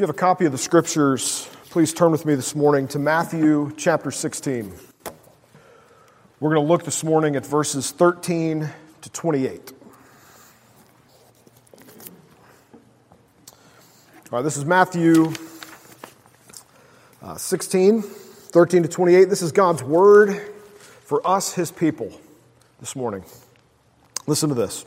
you have a copy of the scriptures, please turn with me this morning to Matthew chapter 16. We're going to look this morning at verses 13 to 28. All right, this is Matthew uh, 16, 13 to 28. This is God's word for us, his people, this morning. Listen to this.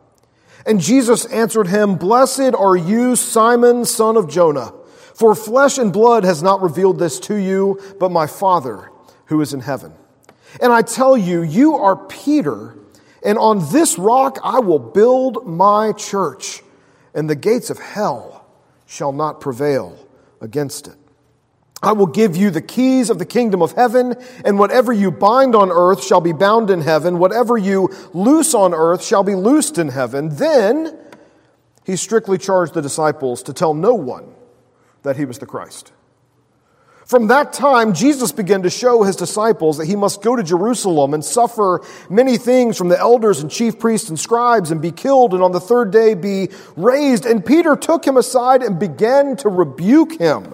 And Jesus answered him, Blessed are you, Simon, son of Jonah, for flesh and blood has not revealed this to you, but my Father who is in heaven. And I tell you, you are Peter, and on this rock I will build my church, and the gates of hell shall not prevail against it. I will give you the keys of the kingdom of heaven, and whatever you bind on earth shall be bound in heaven. Whatever you loose on earth shall be loosed in heaven. Then he strictly charged the disciples to tell no one that he was the Christ. From that time, Jesus began to show his disciples that he must go to Jerusalem and suffer many things from the elders and chief priests and scribes and be killed and on the third day be raised. And Peter took him aside and began to rebuke him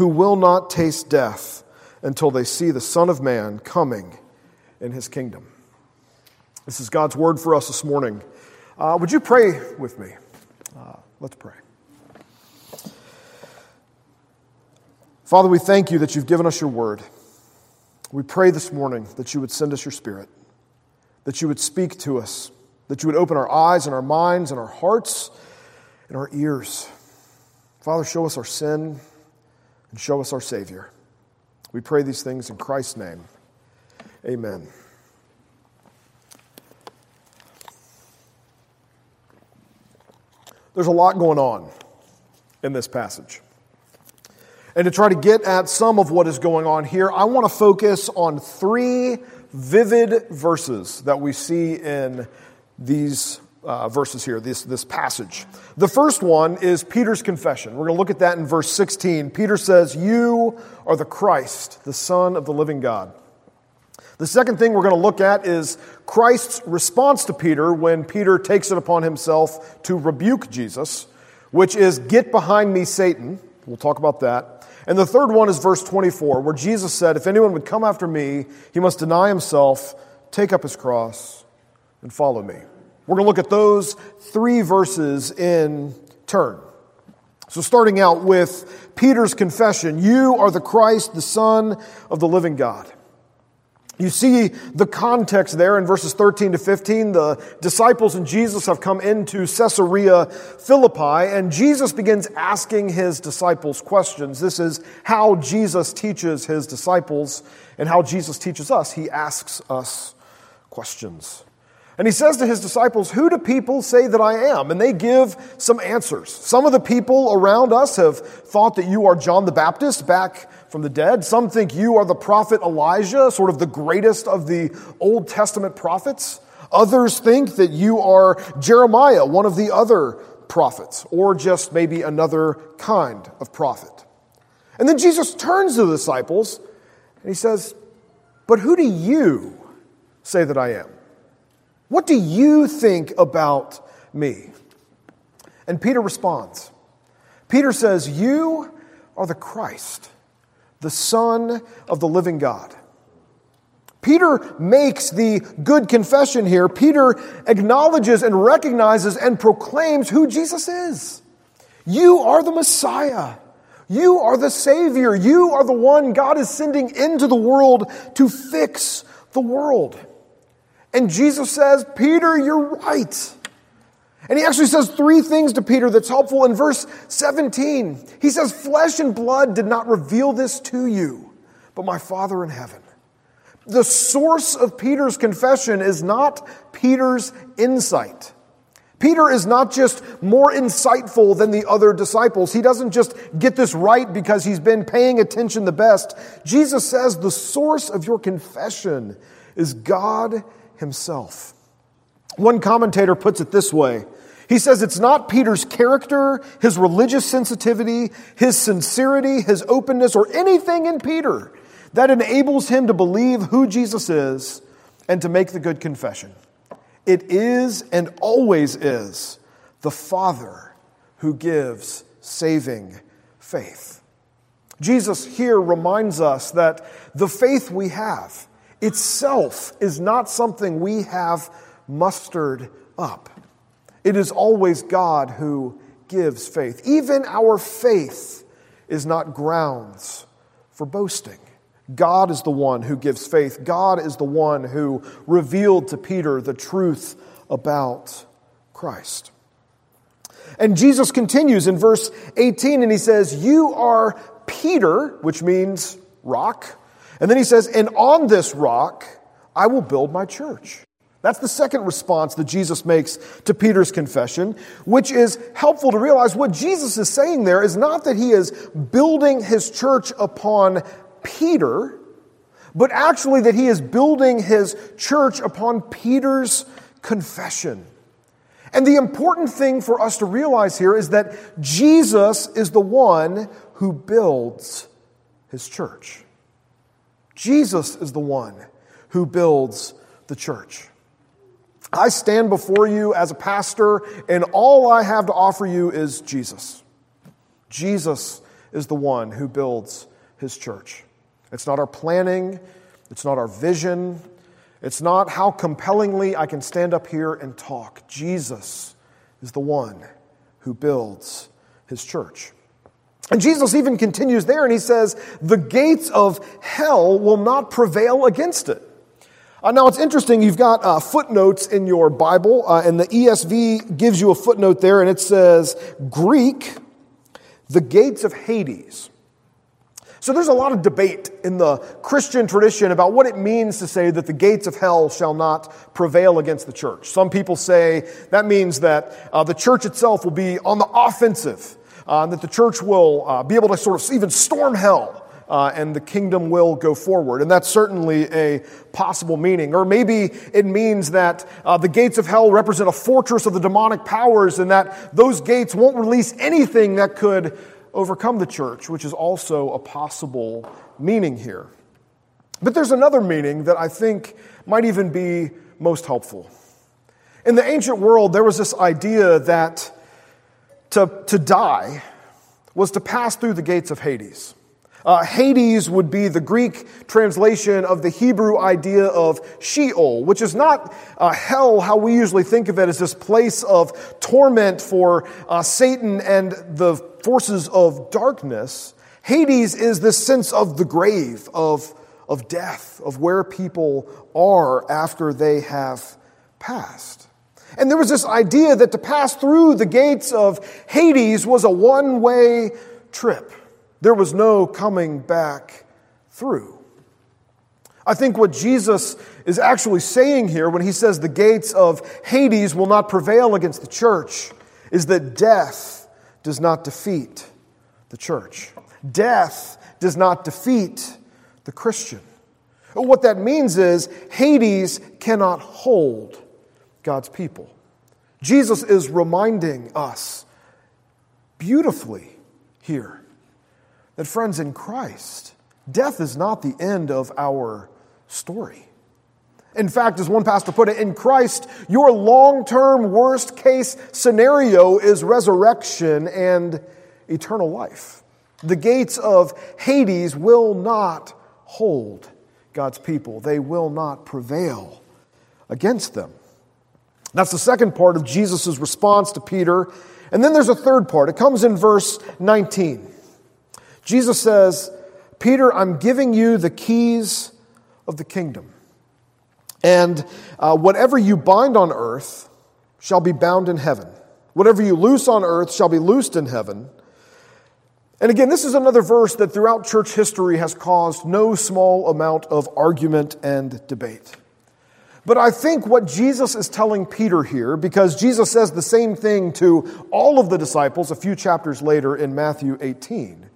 who will not taste death until they see the Son of Man coming in his kingdom. This is God's word for us this morning. Uh, would you pray with me? Uh, let's pray. Father, we thank you that you've given us your word. We pray this morning that you would send us your spirit, that you would speak to us, that you would open our eyes and our minds and our hearts and our ears. Father, show us our sin and show us our Savior. We pray these things in Christ's name. Amen. There's a lot going on in this passage. And to try to get at some of what is going on here, I want to focus on three vivid verses that we see in these uh, verses here, this, this passage. The first one is Peter's confession. We're going to look at that in verse 16. Peter says, You are the Christ, the Son of the living God. The second thing we're going to look at is Christ's response to Peter when Peter takes it upon himself to rebuke Jesus, which is, Get behind me, Satan. We'll talk about that. And the third one is verse 24, where Jesus said, If anyone would come after me, he must deny himself, take up his cross, and follow me. We're going to look at those three verses in turn. So, starting out with Peter's confession You are the Christ, the Son of the living God. You see the context there in verses 13 to 15. The disciples and Jesus have come into Caesarea Philippi, and Jesus begins asking his disciples questions. This is how Jesus teaches his disciples and how Jesus teaches us. He asks us questions. And he says to his disciples, Who do people say that I am? And they give some answers. Some of the people around us have thought that you are John the Baptist back from the dead. Some think you are the prophet Elijah, sort of the greatest of the Old Testament prophets. Others think that you are Jeremiah, one of the other prophets, or just maybe another kind of prophet. And then Jesus turns to the disciples And he says, But who do you say that I am? What do you think about me? And Peter responds. Peter says, You are the Christ, the Son of the living God. Peter makes the good confession here. Peter acknowledges and recognizes and proclaims who Jesus is. You are the Messiah. You are the Savior. You are the one God is sending into the world to fix the world. And Jesus says, Peter, you're right. And he actually says three things to Peter that's helpful. In verse 17, he says, Flesh and blood did not reveal this to you, but my Father in heaven. The source of Peter's confession is not Peter's insight. Peter is not just more insightful than the other disciples. He doesn't just get this right because he's been paying attention the best. Jesus says the source of your confession is God Himself. One commentator puts it this way He says it's not Peter's character, his religious sensitivity, his sincerity, his openness, or anything in Peter that enables him to believe who Jesus is and to make the good confession. It is and always is the Father who gives saving faith. Jesus here reminds us that the faith we have itself is not something we have mustered up. It is always God who gives faith. Even our faith is not grounds for boasting. God is the one who gives faith. God is the one who revealed to Peter the truth about Christ. And Jesus continues in verse 18 and he says, You are Peter, which means rock. And then he says, And on this rock I will build my church. That's the second response that Jesus makes to Peter's confession, which is helpful to realize what Jesus is saying there is not that he is building his church upon Peter, but actually that he is building his church upon Peter's confession. And the important thing for us to realize here is that Jesus is the one who builds his church. Jesus is the one who builds the church. I stand before you as a pastor, and all I have to offer you is Jesus. Jesus is the one who builds his church. It's not our planning, it's not our vision, it's not how compellingly I can stand up here and talk. Jesus is the one who builds his church. And Jesus even continues there and he says, The gates of hell will not prevail against it. Uh, now, it's interesting, you've got uh, footnotes in your Bible, uh, and the ESV gives you a footnote there, and it says, Greek, the gates of Hades. So there's a lot of debate in the Christian tradition about what it means to say that the gates of hell shall not prevail against the church. Some people say that means that uh, the church itself will be on the offensive, uh, that the church will uh, be able to sort of even storm hell. Uh, and the kingdom will go forward. And that's certainly a possible meaning. Or maybe it means that uh, the gates of hell represent a fortress of the demonic powers and that those gates won't release anything that could overcome the church, which is also a possible meaning here. But there's another meaning that I think might even be most helpful. In the ancient world, there was this idea that to, to die was to pass through the gates of Hades. Uh, Hades would be the Greek translation of the Hebrew idea of Sheol, which is not uh, hell how we usually think of it as this place of torment for uh, Satan and the forces of darkness. Hades is this sense of the grave, of, of death, of where people are after they have passed. And there was this idea that to pass through the gates of Hades was a one way trip. There was no coming back through. I think what Jesus is actually saying here when he says the gates of Hades will not prevail against the church is that death does not defeat the church. Death does not defeat the Christian. What that means is Hades cannot hold God's people. Jesus is reminding us beautifully here that, friends, in Christ, death is not the end of our story. In fact, as one pastor put it, in Christ, your long term worst case scenario is resurrection and eternal life. The gates of Hades will not hold God's people, they will not prevail against them. That's the second part of Jesus' response to Peter. And then there's a third part. It comes in verse 19. Jesus says, Peter, I'm giving you the keys of the kingdom. And uh, whatever you bind on earth shall be bound in heaven. Whatever you loose on earth shall be loosed in heaven. And again, this is another verse that throughout church history has caused no small amount of argument and debate. But I think what Jesus is telling Peter here, because Jesus says the same thing to all of the disciples a few chapters later in Matthew 18,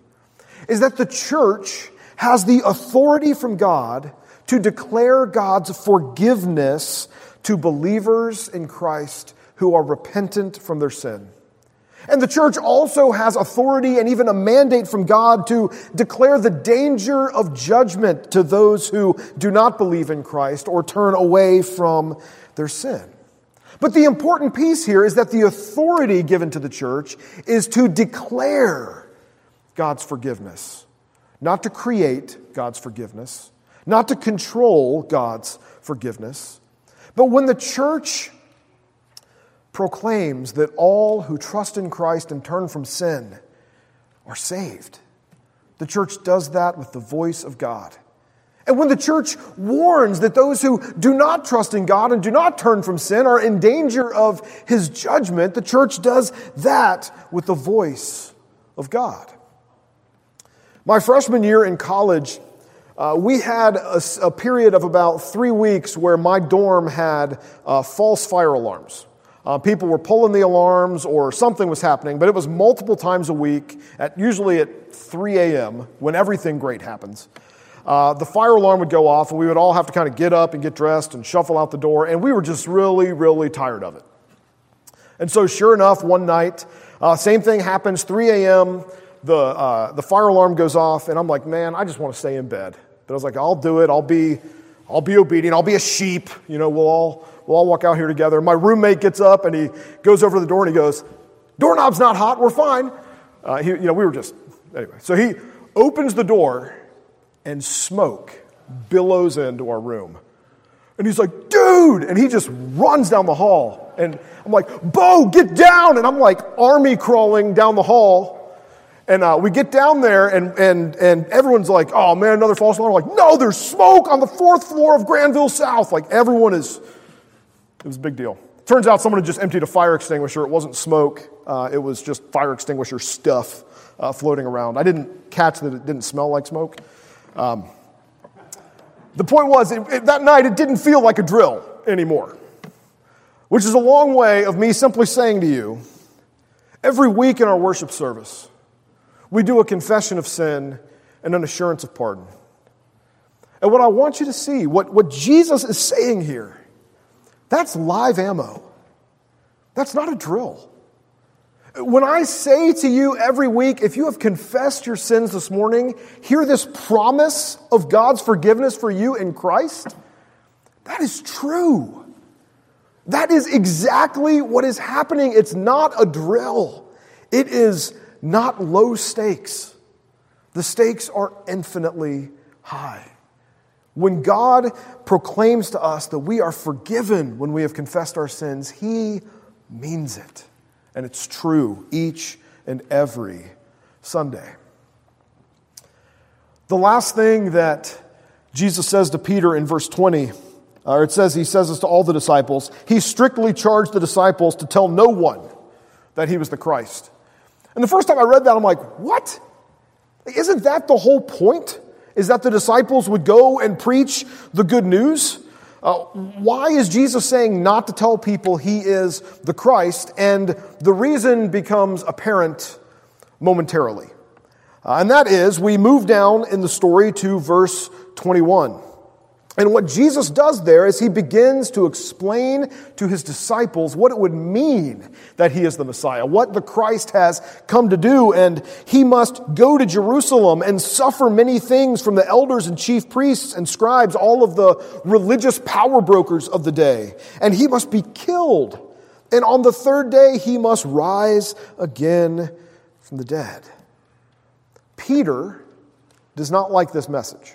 is that the church has the authority from God to declare God's forgiveness to believers in Christ who are repentant from their sin. And the church also has authority and even a mandate from God to declare the danger of judgment to those who do not believe in Christ or turn away from their sin. But the important piece here is that the authority given to the church is to declare God's forgiveness, not to create God's forgiveness, not to control God's forgiveness. But when the church proclaims that all who trust in Christ and turn from sin are saved, the church does that with the voice of God. And when the church warns that those who do not trust in God and do not turn from sin are in danger of his judgment, the church does that with the voice of God. My freshman year in college, uh, we had a, a, period of about three weeks where my dorm had uh, false fire alarms. Uh, people were pulling the alarms or something was happening, but it was multiple times a week, at, usually at 3 a.m., when everything great happens. Uh, the fire alarm would go off, and we would all have to kind of get up and get dressed and shuffle out the door, and we were just really, really tired of it. And so, sure enough, one night, uh, same thing happens, 3 a.m., the, uh, the fire alarm goes off, and I'm like, man, I just want to stay in bed. But I was like, I'll do it. I'll be, I'll be obedient. I'll be a sheep. You know, we'll all, we'll all walk out here together. My roommate gets up and he goes over to the door and he goes, doorknob's not hot. We're fine. Uh, he, you know, we were just, anyway. So he opens the door and smoke billows into our room. And he's like, dude! And he just runs down the hall. And I'm like, Bo, get down! And I'm like army crawling down the hall. And uh, we get down there, and, and, and everyone's like, oh man, another false alarm. I'm like, no, there's smoke on the fourth floor of Granville South. Like, everyone is, it was a big deal. Turns out someone had just emptied a fire extinguisher. It wasn't smoke, uh, it was just fire extinguisher stuff uh, floating around. I didn't catch that it didn't smell like smoke. Um, the point was, it, it, that night it didn't feel like a drill anymore, which is a long way of me simply saying to you every week in our worship service, we do a confession of sin and an assurance of pardon. And what I want you to see, what, what Jesus is saying here, that's live ammo. That's not a drill. When I say to you every week, if you have confessed your sins this morning, hear this promise of God's forgiveness for you in Christ, that is true. That is exactly what is happening. It's not a drill. It is not low stakes. The stakes are infinitely high. When God proclaims to us that we are forgiven when we have confessed our sins, He means it. And it's true each and every Sunday. The last thing that Jesus says to Peter in verse 20, or it says he says this to all the disciples, he strictly charged the disciples to tell no one that he was the Christ. And the first time I read that, I'm like, what? Isn't that the whole point? Is that the disciples would go and preach the good news? Uh, why is Jesus saying not to tell people he is the Christ? And the reason becomes apparent momentarily. Uh, and that is, we move down in the story to verse 21. And what Jesus does there is he begins to explain to his disciples what it would mean that he is the Messiah, what the Christ has come to do. And he must go to Jerusalem and suffer many things from the elders and chief priests and scribes, all of the religious power brokers of the day. And he must be killed. And on the third day, he must rise again from the dead. Peter does not like this message.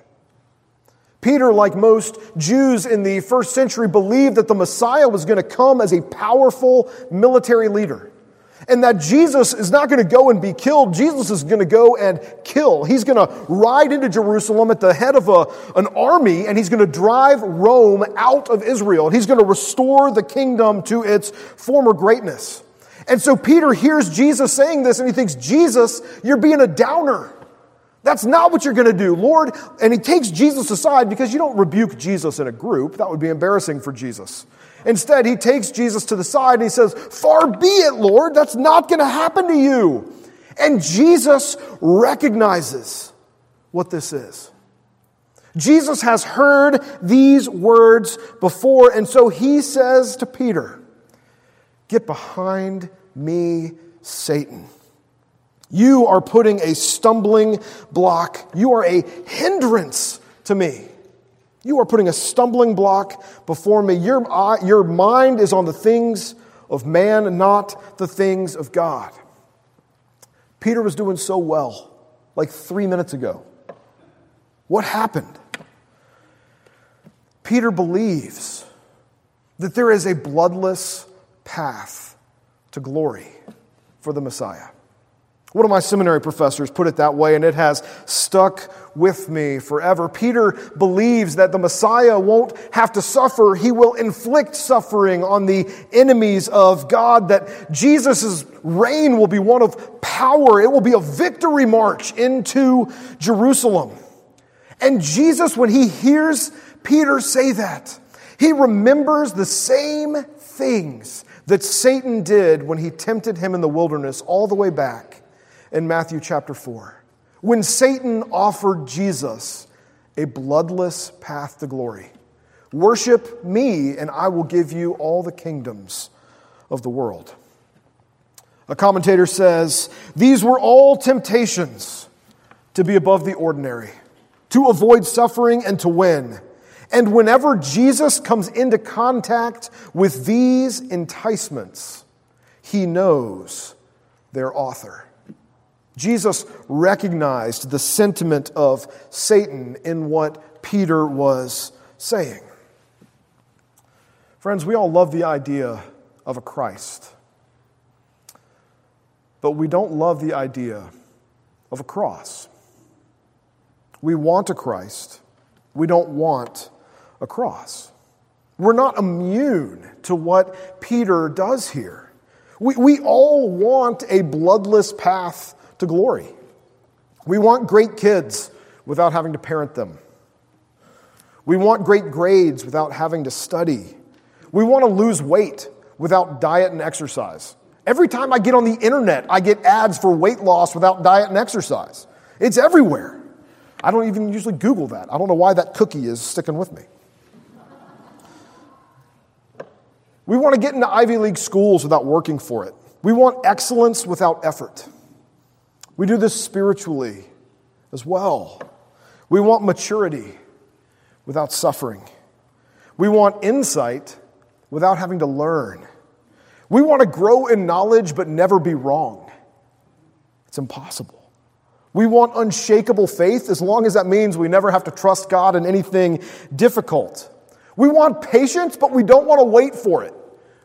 Peter, like most Jews in the first century, believed that the Messiah was going to come as a powerful military leader. And that Jesus is not going to go and be killed. Jesus is going to go and kill. He's going to ride into Jerusalem at the head of a, an army and he's going to drive Rome out of Israel. And he's going to restore the kingdom to its former greatness. And so Peter hears Jesus saying this and he thinks, Jesus, you're being a downer. That's not what you're going to do, Lord. And he takes Jesus aside because you don't rebuke Jesus in a group. That would be embarrassing for Jesus. Instead, he takes Jesus to the side and he says, Far be it, Lord. That's not going to happen to you. And Jesus recognizes what this is. Jesus has heard these words before, and so he says to Peter, Get behind me, Satan. You are putting a stumbling block. You are a hindrance to me. You are putting a stumbling block before me. Your, uh, your mind is on the things of man, not the things of God. Peter was doing so well like three minutes ago. What happened? Peter believes that there is a bloodless path to glory for the Messiah. One of my seminary professors put it that way, and it has stuck with me forever. Peter believes that the Messiah won't have to suffer. He will inflict suffering on the enemies of God, that Jesus' reign will be one of power. It will be a victory march into Jerusalem. And Jesus, when he hears Peter say that, he remembers the same things that Satan did when he tempted him in the wilderness all the way back in Matthew chapter 4. When Satan offered Jesus a bloodless path to glory Worship me, and I will give you all the kingdoms of the world. A commentator says, These were all temptations to be above the ordinary, to avoid suffering, and to win. And whenever Jesus comes into contact with these enticements, he knows their author. Jesus recognized the sentiment of Satan in what Peter was saying. Friends, we all love the idea of a Christ, but we don't love the idea of a cross. We want a Christ, we don't want a cross. We're not immune to what Peter does here. We, we all want a bloodless path to glory. We want great kids without having to parent them. We want great grades without having to study. We want to lose weight without diet and exercise. Every time I get on the internet, I get ads for weight loss without diet and exercise. It's everywhere. I don't even usually Google that. I don't know why that cookie is sticking with me. We want to get into Ivy League schools without working for it. We want excellence without effort. We do this spiritually as well. We want maturity without suffering. We want insight without having to learn. We want to grow in knowledge but never be wrong. It's impossible. We want unshakable faith as long as that means we never have to trust God in anything difficult. We want patience, but we don't want to wait for it.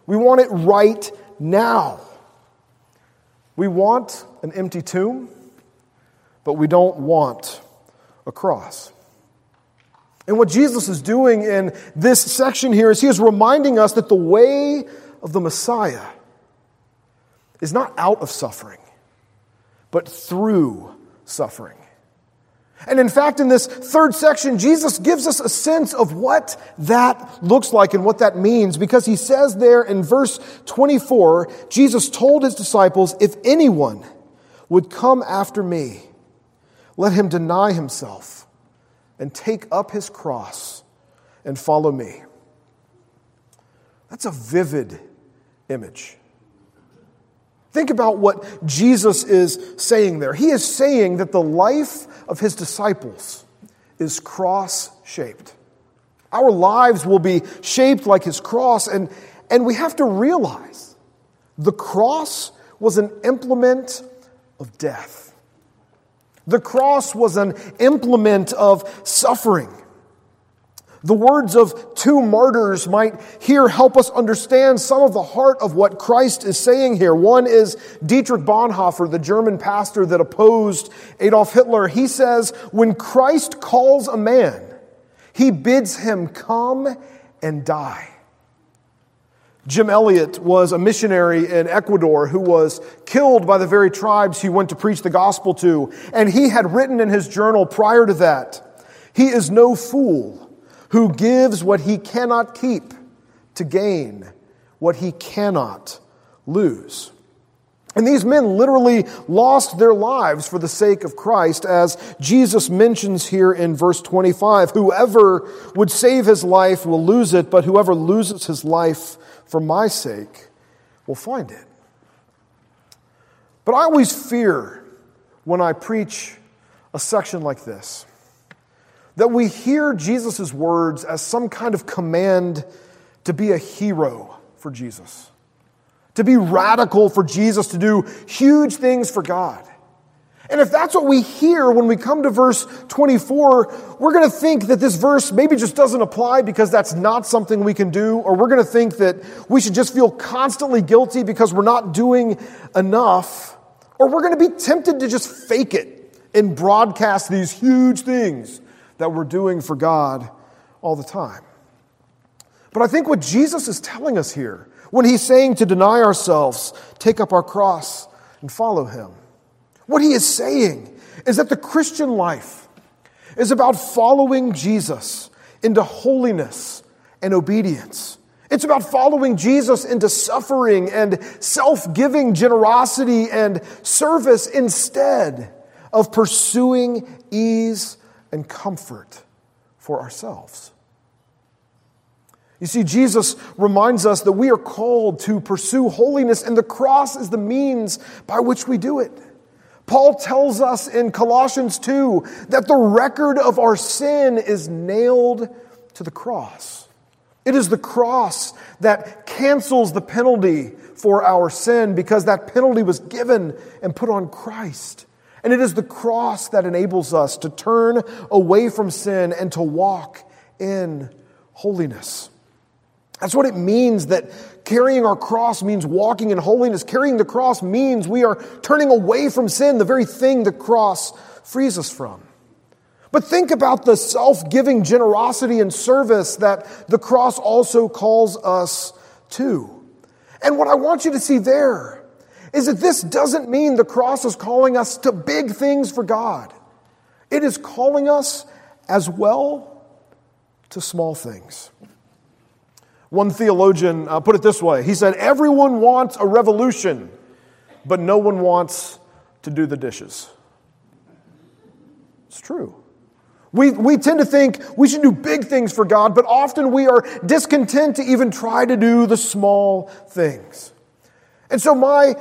We want it right now. We want an empty tomb, but we don't want a cross. And what Jesus is doing in this section here is he is reminding us that the way of the Messiah is not out of suffering, but through suffering. And in fact, in this third section, Jesus gives us a sense of what that looks like and what that means because he says there in verse 24, Jesus told his disciples, If anyone would come after me, let him deny himself and take up his cross and follow me. That's a vivid image. Think about what Jesus is saying there. He is saying that the life of his disciples is cross shaped. Our lives will be shaped like his cross, and, and we have to realize the cross was an implement of death. The cross was an implement of suffering. The words of two martyrs might here help us understand some of the heart of what Christ is saying here. One is Dietrich Bonhoeffer, the German pastor that opposed Adolf Hitler. He says, When Christ calls a man, he bids him come and die. Jim Elliot was a missionary in Ecuador who was killed by the very tribes he went to preach the gospel to. And he had written in his journal prior to that, He is no fool who gives what he cannot keep to gain what he cannot lose. And these men literally lost their lives for the sake of Christ, as Jesus mentions here in verse 25. Whoever would save his life will lose it, but whoever loses his life for my sake will find it. But I always fear when I preach a section like this that we hear Jesus' words as some kind of command to be a hero for Jesus, to be radical for Jesus, to do huge things for God. And if that's what we hear when we come to verse 24, we're going to think that this verse maybe just doesn't apply because that's not something we can do, or we're going to think that we should just feel constantly guilty because we're not doing enough, or we're going to be tempted to just fake it and broadcast these huge things that we're doing for God all the time. But I think what Jesus is telling us here, when he's saying to deny ourselves, take up our cross, and follow him, what he is saying is that the Christian life is about following Jesus into holiness and obedience. It's about following Jesus into suffering and self giving generosity and service instead of pursuing ease and comfort for ourselves. You see, Jesus reminds us that we are called to pursue holiness, and the cross is the means by which we do it. Paul tells us in Colossians 2 that the record of our sin is nailed to the cross. It is the cross that cancels the penalty for our sin because that penalty was given and put on Christ. And it is the cross that enables us to turn away from sin and to walk in holiness. That's what it means that carrying our cross means walking in holiness. Carrying the cross means we are turning away from sin, the very thing the cross frees us from. But think about the self giving generosity and service that the cross also calls us to. And what I want you to see there is that this doesn't mean the cross is calling us to big things for God, it is calling us as well to small things. One theologian uh, put it this way He said, Everyone wants a revolution, but no one wants to do the dishes. It's true. We, we tend to think we should do big things for God, but often we are discontent to even try to do the small things. And so, my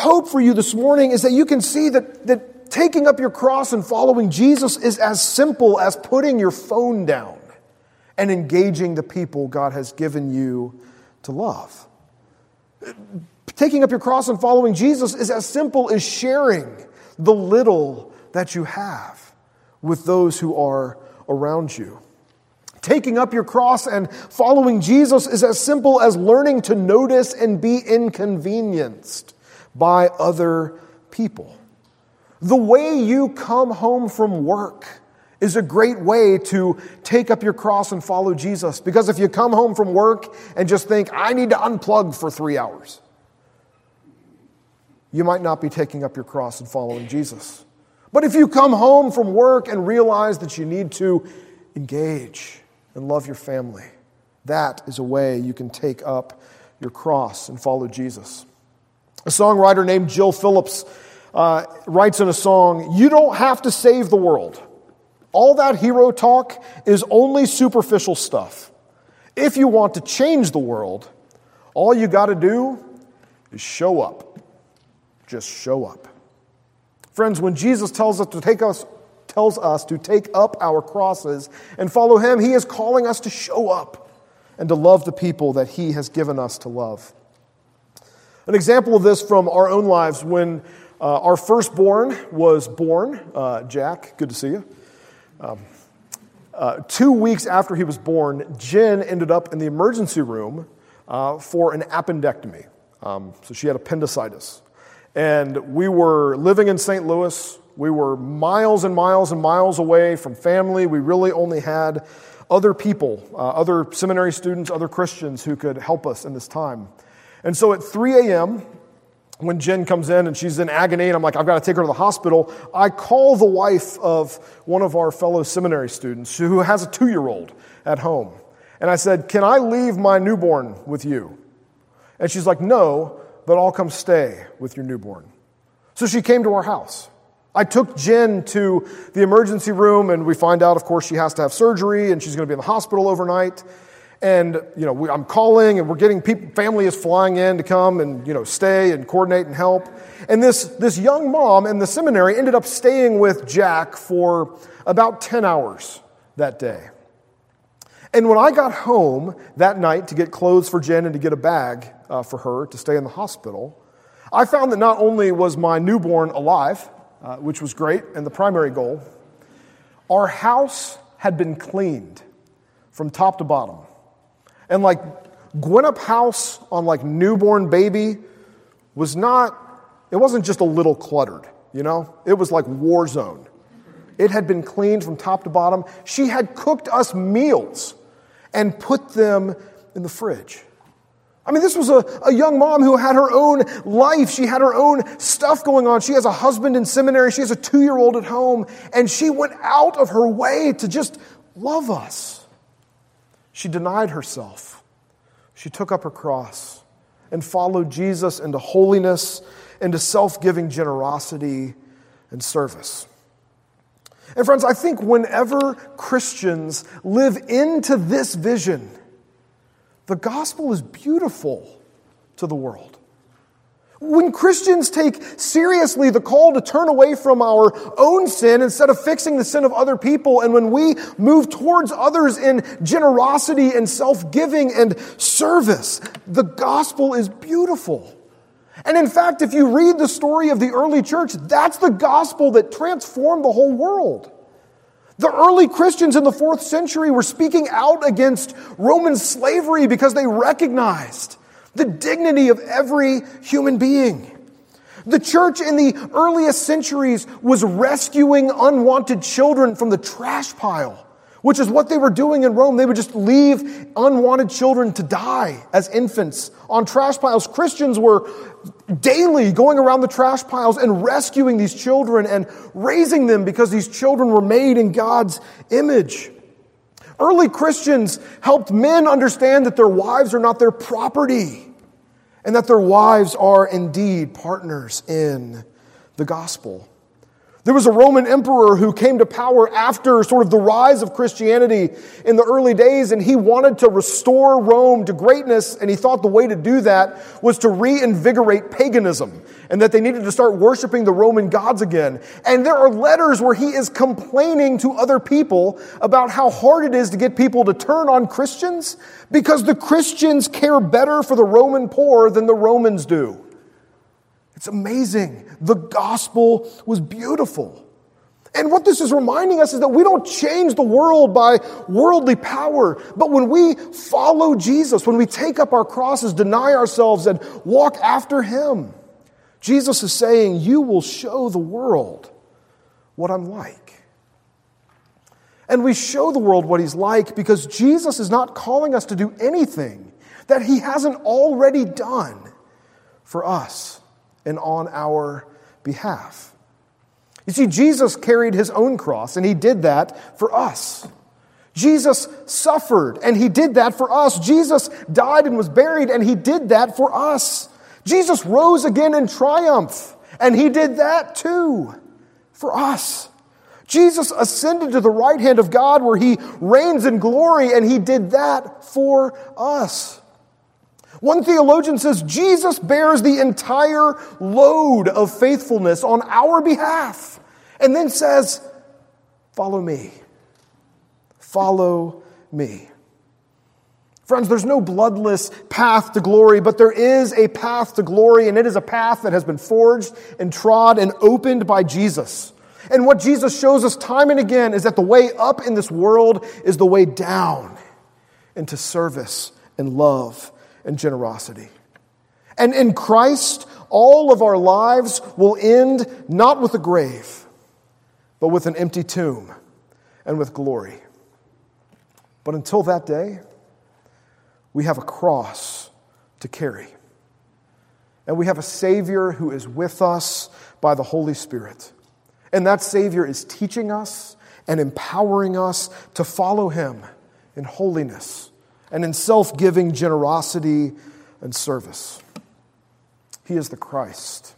hope for you this morning is that you can see that, that taking up your cross and following Jesus is as simple as putting your phone down and engaging the people God has given you to love. Taking up your cross and following Jesus is as simple as sharing the little that you have with those who are around you. Taking up your cross and following Jesus is as simple as learning to notice and be inconvenienced by other people. The way you come home from work is a great way to take up your cross and follow Jesus. Because if you come home from work and just think, I need to unplug for three hours, you might not be taking up your cross and following Jesus. But if you come home from work and realize that you need to engage and love your family, that is a way you can take up your cross and follow Jesus. A songwriter named Jill Phillips uh, writes in a song, You don't have to save the world. All that hero talk is only superficial stuff. If you want to change the world, all you got to do is show up. Just show up. Friends, when Jesus tells us to take us tells us to take up our crosses and follow him, he is calling us to show up and to love the people that he has given us to love. An example of this from our own lives when uh, our firstborn was born, uh, Jack, good to see you. Um, uh, two weeks after he was born, Jen ended up in the emergency room uh, for an appendectomy. Um, so she had appendicitis. And we were living in St. Louis. We were miles and miles and miles away from family. We really only had other people, uh, other seminary students, other Christians who could help us in this time. And so at 3 a.m., when Jen comes in and she's in agony, and I'm like, I've got to take her to the hospital, I call the wife of one of our fellow seminary students who has a two year old at home. And I said, Can I leave my newborn with you? And she's like, No, but I'll come stay with your newborn. So she came to our house. I took Jen to the emergency room, and we find out, of course, she has to have surgery and she's going to be in the hospital overnight. And, you know, we, I'm calling and we're getting people, family is flying in to come and, you know, stay and coordinate and help. And this, this young mom in the seminary ended up staying with Jack for about 10 hours that day. And when I got home that night to get clothes for Jen and to get a bag uh, for her to stay in the hospital, I found that not only was my newborn alive, uh, which was great and the primary goal, our house had been cleaned from top to bottom. And like Gwinnett House on like newborn baby was not, it wasn't just a little cluttered, you know? It was like war zone. It had been cleaned from top to bottom. She had cooked us meals and put them in the fridge. I mean, this was a, a young mom who had her own life. She had her own stuff going on. She has a husband in seminary. She has a two year old at home. And she went out of her way to just love us. She denied herself. She took up her cross and followed Jesus into holiness, into self giving generosity and service. And, friends, I think whenever Christians live into this vision, the gospel is beautiful to the world. When Christians take seriously the call to turn away from our own sin instead of fixing the sin of other people, and when we move towards others in generosity and self giving and service, the gospel is beautiful. And in fact, if you read the story of the early church, that's the gospel that transformed the whole world. The early Christians in the fourth century were speaking out against Roman slavery because they recognized the dignity of every human being. The church in the earliest centuries was rescuing unwanted children from the trash pile, which is what they were doing in Rome. They would just leave unwanted children to die as infants on trash piles. Christians were daily going around the trash piles and rescuing these children and raising them because these children were made in God's image. Early Christians helped men understand that their wives are not their property and that their wives are indeed partners in the gospel. There was a Roman emperor who came to power after sort of the rise of Christianity in the early days, and he wanted to restore Rome to greatness, and he thought the way to do that was to reinvigorate paganism, and that they needed to start worshiping the Roman gods again. And there are letters where he is complaining to other people about how hard it is to get people to turn on Christians because the Christians care better for the Roman poor than the Romans do. It's amazing. The gospel was beautiful. And what this is reminding us is that we don't change the world by worldly power, but when we follow Jesus, when we take up our crosses, deny ourselves, and walk after Him, Jesus is saying, You will show the world what I'm like. And we show the world what He's like because Jesus is not calling us to do anything that He hasn't already done for us and on our behalf. You see, Jesus carried his own cross, and he did that for us. Jesus suffered, and he did that for us. Jesus died and was buried, and he did that for us. Jesus rose again in triumph, and he did that too for us. Jesus ascended to the right hand of God where he reigns in glory, and he did that for us. One theologian says Jesus bears the entire load of faithfulness on our behalf, and then says, Follow me. Follow me. Friends, there's no bloodless path to glory, but there is a path to glory, and it is a path that has been forged and trod and opened by Jesus. And what Jesus shows us time and again is that the way up in this world is the way down into service and love and generosity. And in Christ, all of our lives will end not with a grave, but with an empty tomb and with glory. But until that day, we have a cross to carry. And we have a Savior who is with us by the Holy Spirit. And that Savior is teaching us and empowering us to follow Him in holiness and in self giving generosity and service. He is the Christ,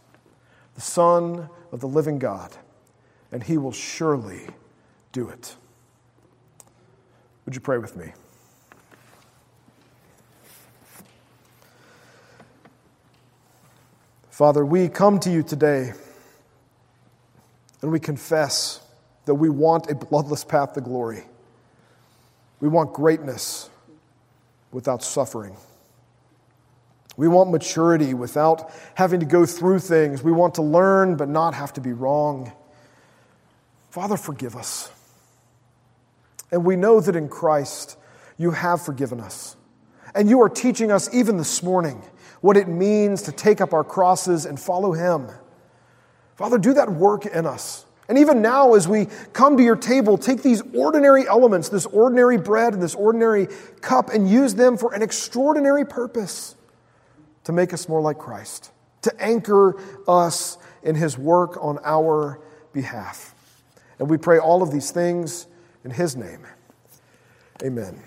the Son of the living God, and He will surely do it. Would you pray with me? Father, we come to you today. And we confess that we want a bloodless path to glory. We want greatness without suffering. We want maturity without having to go through things. We want to learn but not have to be wrong. Father, forgive us. And we know that in Christ you have forgiven us. And you are teaching us even this morning what it means to take up our crosses and follow Him. Father, do that work in us. And even now, as we come to your table, take these ordinary elements, this ordinary bread and this ordinary cup, and use them for an extraordinary purpose to make us more like Christ, to anchor us in his work on our behalf. And we pray all of these things in his name. Amen.